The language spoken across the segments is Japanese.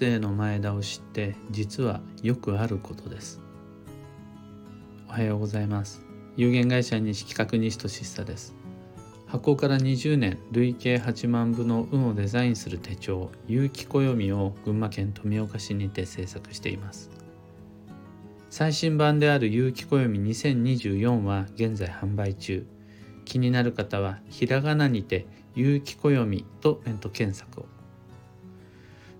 勢の前倒しって実はよくあることです。おはようございます。有限会社西企画西俊久です。発行から20年累計8万部の運をデザインする手帳有機暦を群馬県富岡市にて制作しています。最新版である有機暦2024は現在販売中。気になる方はひらがなにて有機暦とネット検索を。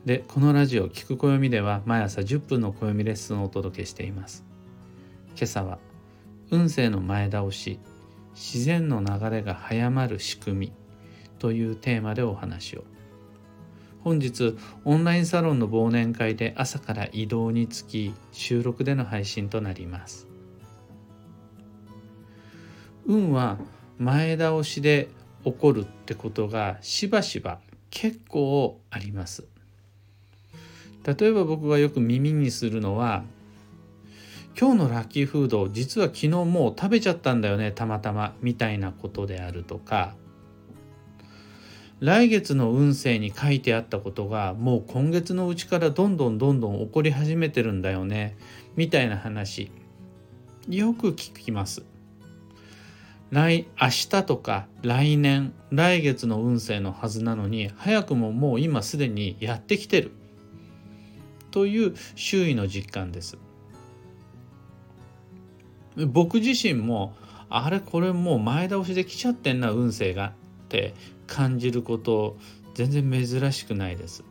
でこのラジオ「聞く暦」では毎朝10分の暦レッスンをお届けしています。今朝は運勢の前倒し自然の流れが早まる仕組みというテーマでお話を。本日オンラインサロンの忘年会で朝から移動につき収録での配信となります。運は前倒しで起こるってことがしばしば結構あります。例えば僕がよく耳にするのは今日のラッキーフード実は昨日もう食べちゃったんだよねたまたまみたいなことであるとか来月の運勢に書いてあったことがもう今月のうちからどんどんどんどん起こり始めてるんだよねみたいな話よく聞きます。来明日とか来年来月の運勢のはずなのに早くももう今すでにやってきてる。という周囲の実感です。僕自身もあれこれもう前倒しで来ちゃってんな運勢がって感じること全然珍しくないです。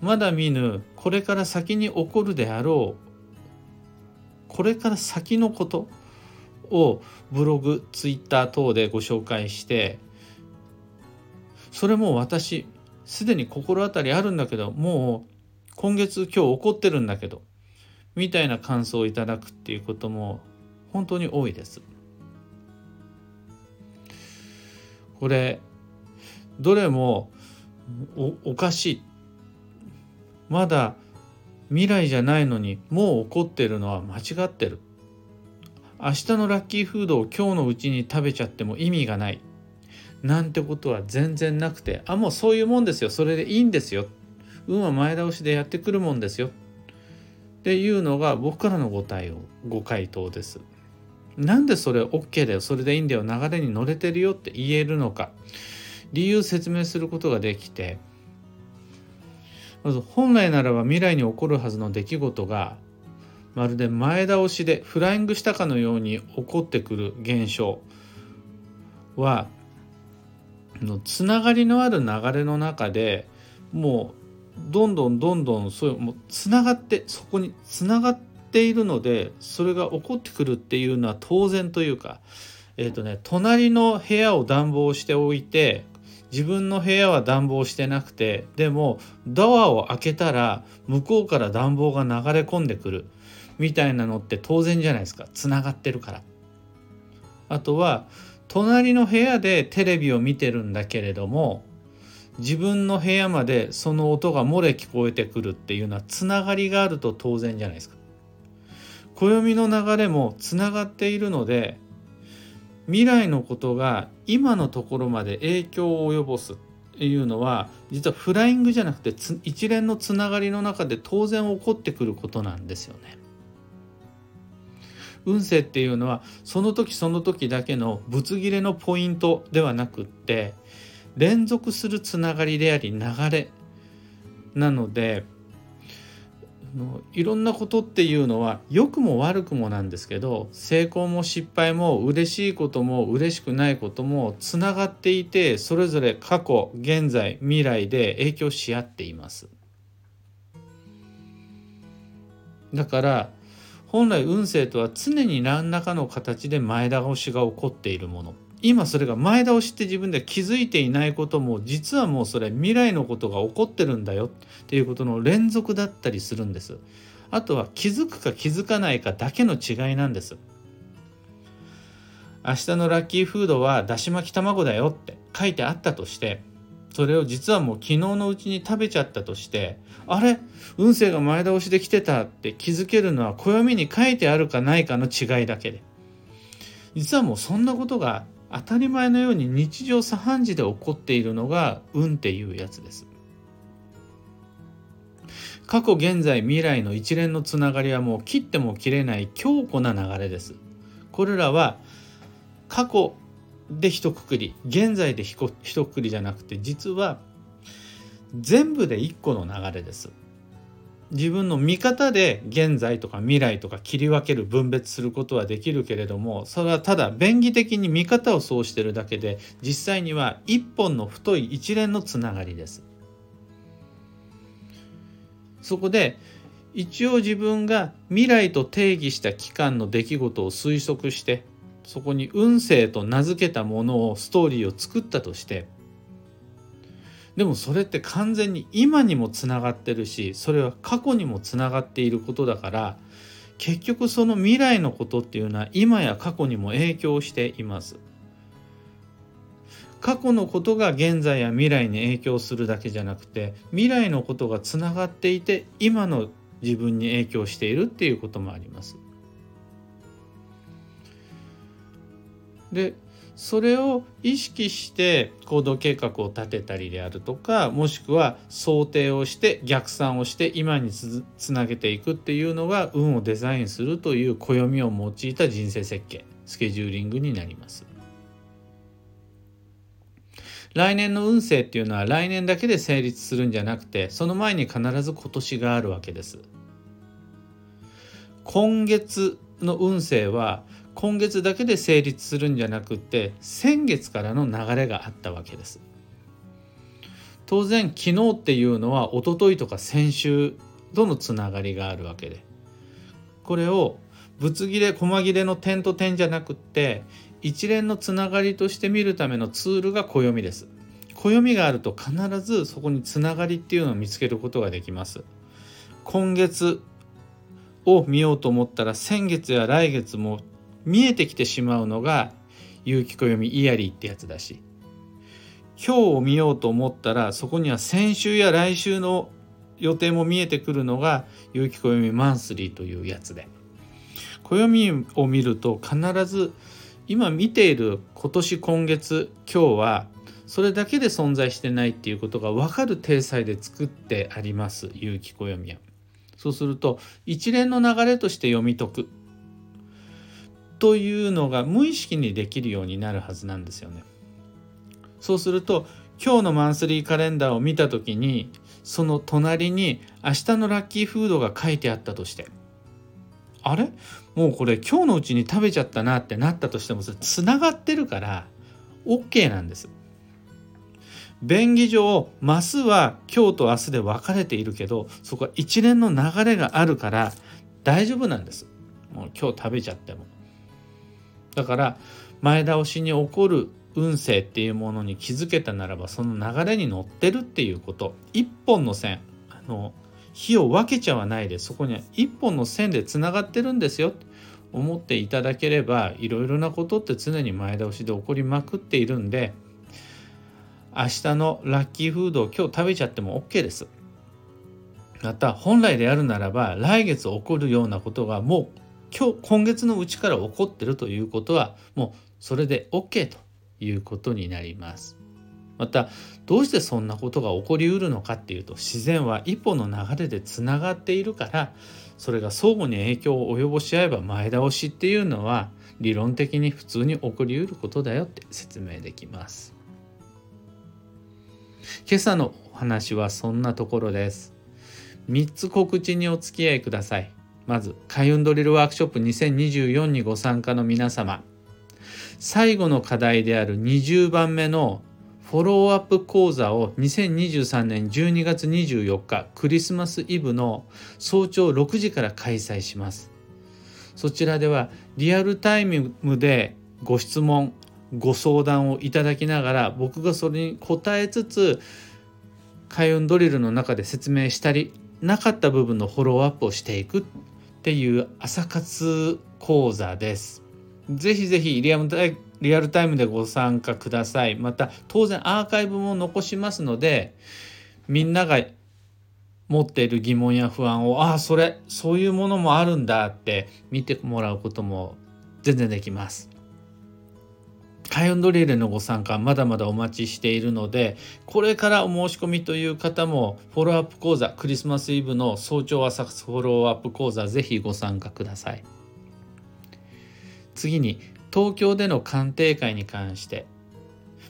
まだ見ぬこれから先に起こるであろうこれから先のことをブログツイッター等でご紹介してそれも私すでに心当たりあるんだけどもう今月今日起こってるんだけどみたいな感想をいただくっていうことも本当に多いです。これどれもおかしい。まだ未来じゃないのにもう起こってるのは間違ってる。明日のラッキーフードを今日のうちに食べちゃっても意味がない。なんてことは全然なくてあもうそういうもんですよ。それでいいんですよ。運は前倒しでやってくるもんですよ。っていうのが僕からのご対応ご回答です。なんでそれ OK だよ。それでいいんだよ。流れに乗れてるよって言えるのか。理由説明することができてまず本来ならば未来に起こるはずの出来事がまるで前倒しでフライングしたかのように起こってくる現象はのつながりのある流れの中でもうどんどんどんどんそういうもうつながってそこにつながっているのでそれが起こってくるっていうのは当然というかえっ、ー、とね隣の部屋を暖房しておいて自分の部屋は暖房してなくてでもドアを開けたら向こうから暖房が流れ込んでくるみたいなのって当然じゃないですかつながってるから。あとは隣の部屋でテレビを見てるんだけれども自分の部屋までその音が漏れ聞こえてくるっていうのはつながりがあると当然じゃないですか。暦の流れもつながっているので未来のことが今のところまで影響を及ぼすっていうのは実はフライングじゃなくて一連のつながりの中で当然起こってくることなんですよね。運勢っていうのはその時その時だけのぶつ切れのポイントではなくって連続するつながりであり流れなのでいろんなことっていうのは良くも悪くもなんですけど成功も失敗も嬉しいことも嬉しくないこともつながっていてそれぞれ過去現在未来で影響し合っています。だから本来運勢とは常に何らかの形で前倒しが起こっているもの。今それが前倒しって自分で気づいていないことも実はもうそれ未来のことが起こってるんだよっていうことの連続だったりするんです。あとは気づくか気づかないかだけの違いなんです。明日のラッキーフードはだし巻き卵だよって書いてあったとしてそれを実はもう昨日のうちに食べちゃったとしてあれ？運勢が前倒しで来てたって気づけるのは暦に書いてあるかないかの違いだけで。実はもうそんなことが当たり前のように日常茶飯事で起こっているのが運っていうやつです。過去現在未来の一連のつながりはもう切っても切れない強固な流れです。これらは過去で一括り現在で一括りじゃなくて実は全部で一個の流れです。自分の見方で現在とか未来とか切り分ける分別することはできるけれどもそれはただ便宜的に見方をそうしてるだけで実際には一本の太い一連のつながりです。そこで一応自分が未来と定義した期間の出来事を推測してそこに運勢と名付けたものをストーリーを作ったとしてでもそれって完全に今にもつながってるしそれは過去にもつながっていることだから結局その未来のことっていうのは今や過去にも影響しています。過去のことが現在や未来に影響するだけじゃなくて未来のことがつながっていて今の自分に影響しているっていうこともあります。でそれを意識して行動計画を立てたりであるとかもしくは想定をして逆算をして今につなげていくっていうのが運をデザインするという暦を用いた人生設計スケジューリングになります。来年の運勢っていうのは来年だけで成立するんじゃなくてその前に必ず今年があるわけです。今月の運勢は今月だけで成立するんじゃなくって先月からの流れがあったわけです。当然昨日っていうのは一昨日とか先週とのつながりがあるわけでこれをぶつ切れ細切れの点と点じゃなくって一連のつながりとして見るためのツールが暦です。暦があると必ずそこにつながりっていうのを見つけることができます。今月を見ようと思ったら先月や来月も見えてきてしまうのが有機暦イヤリーってやつだし。今日を見ようと思ったらそこには先週や来週の予定も見えてくるのが有機暦マンスリーというやつで。暦を見ると必ず今見ている今年今月今日はそれだけで存在してないっていうことが分かる体裁で作ってあります有機暦は。そうすると一連の流れとして読み解く。というのが無意識にできるようになるはずなんですよね。そうすると今日のマンスリーカレンダーを見た時にその隣に明日のラッキーフードが書いてあったとしてあれ？もうこれ今日のうちに食べちゃったなってなったとしてもそれつながってるから OK なんです。便宜上マスは今日と明日で分かれているけどそこは一連の流れがあるから大丈夫なんです。もう今日食べちゃっても。だから前倒しに起こる運勢っていうものに気づけたならばその流れに乗ってるっていうこと。一本の線。あの火を分けちゃわないでそこには一本の線でつながってるんですよ。思っていただければいろいろなことって常に前倒しで起こりまくっているんで明日のラッキーフードを今日食べちゃっても OK です。また本来であるならば来月起こるようなことがもう今日今月のうちから起こってるということはもうそれで OK ということになります。またどうしてそんなことが起こりうるのかっていうと自然は一歩の流れでつながっているからそれが相互に影響を及ぼし合えば前倒しっていうのは理論的に普通に起こりうることだよって説明できます。今朝のお話はそんなところです。3つ告知にお付き合いください。まず開運ドリルワークショップ2024にご参加の皆様最後の課題である20番目のフォローアップ講座を2023年12月24日クリスマスイブの早朝6時から開催します。そちらではリアルタイムでご質問ご相談をいただきながら僕がそれに答えつつ開運ドリルの中で説明したりなかった部分のフォローアップをしていく。っていう朝活講座です。ぜひぜひリアムリアルタイムでご参加ください。また当然アーカイブも残しますのでみんなが持っている疑問や不安をああそれそういうものもあるんだって見てもらうことも全然できます。開運ドリルのご参加まだまだお待ちしているのでこれからお申し込みという方もフォローアップ講座クリスマスイブの早朝朝フォローアップ講座ぜひご参加ください。次に東京での鑑定会に関して。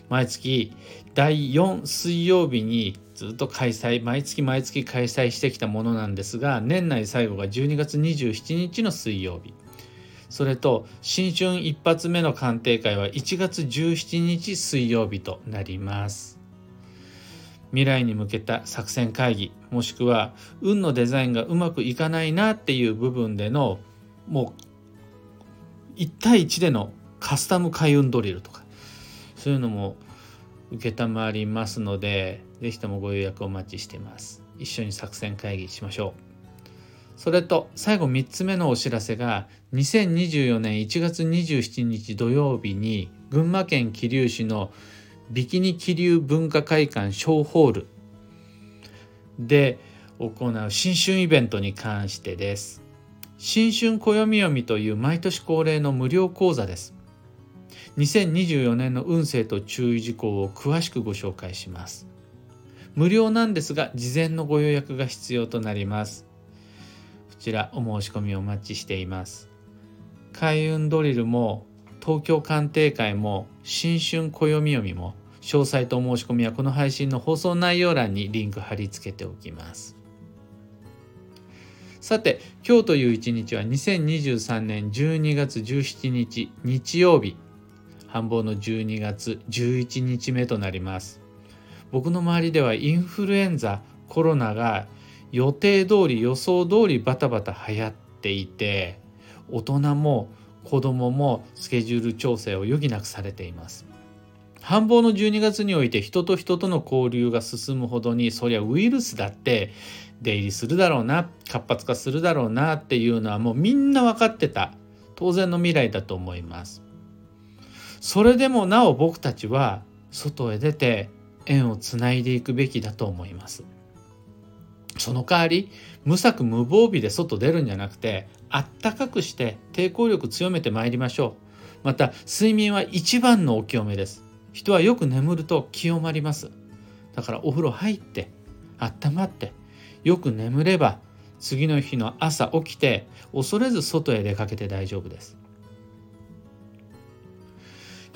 毎月第4水曜日にずっと開催毎月毎月開催してきたものなんですが年内最後が12月27日の水曜日。それと新春一発目の鑑定会は1月17日水曜日となります。未来に向けた作戦会議もしくは運のデザインがうまくいかないなっていう部分でのもう1対1でのカスタム開運ドリルとかそういうのも承りますので是非ともご予約お待ちしてます。一緒に作戦会議しましょう。それと最後3つ目のお知らせが2024年1月27日土曜日に群馬県桐生市のビキニ桐生文化会館小ホールで行う新春イベントに関してです。新春暦読みという毎年恒例の無料講座です。2024年の運勢と注意事項を詳しくご紹介します。無料なんですが事前のご予約が必要となります。ちらお申し込みお待ちしています。開運ドリルも東京鑑定会も新春暦読みも詳細とお申し込みはこの配信の放送内容欄にリンク貼り付けておきます。さて今日という一日は2023年12月17日日曜日。繁忙の12月11日目となります。僕の周りではインフルエンザコロナが予定通り予想通りバタバタ流行っていて大人も子供もスケジュール調整を余儀なくされています。繁忙の12月において人と人との交流が進むほどにそりゃウイルスだって出入りするだろうな活発化するだろうなっていうのはもうみんな分かってた当然の未来だと思います。それでもなお僕たちは外へ出て縁をつないでいくべきだと思います。その代わり無策無防備で外出るんじゃなくてあったかくして抵抗力強めてまいりましょう。また睡眠は一番のお清めです。人はよく眠ると清まります。だからお風呂入って温まってよく眠れば次の日の朝起きて恐れず外へ出かけて大丈夫です。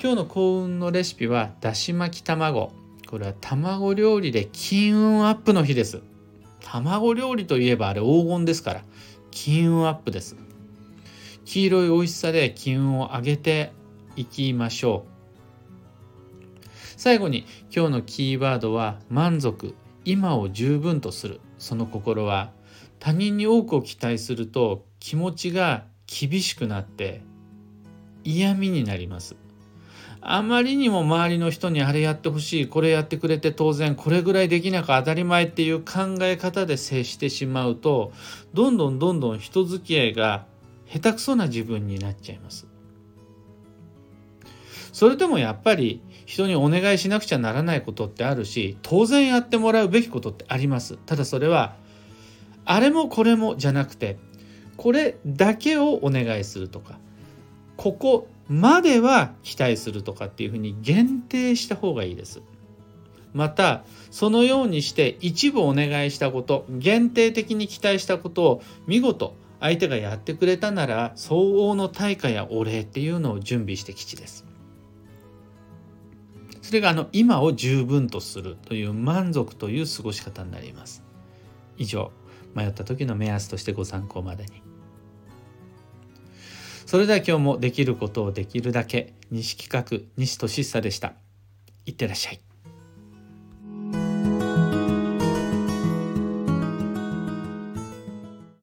今日の幸運のレシピはだし巻き卵。これは卵料理で金運アップの日です。卵料理といえばあれ黄金ですから金運アップです。黄色い美味しさで金運を上げていきましょう。最後に今日のキーワードは満足今を十分とする。その心は他人に多くを期待すると気持ちが厳しくなって嫌味になります。あまりにも周りの人にあれやってほしいこれやってくれて当然これぐらいできなく当たり前っていう考え方で接してしまうとどんどんどんどん人付き合いが下手くそな自分になっちゃいます。それでもやっぱり人にお願いしなくちゃならないことってあるし当然やってもらうべきことってあります。ただそれはあれもこれもじゃなくてこれだけをお願いするとかここまでは期待するとかっていうふうに限定した方がいいです。またそのようにして一部お願いしたこと限定的に期待したことを見事相手がやってくれたなら相応の対価やお礼っていうのを準備して吉です。それがあの今を十分とするという満足という過ごし方になります。以上迷った時の目安としてご参考までに。それでは今日もできることをできるだけ西企画西俊久でした。いってらっしゃい。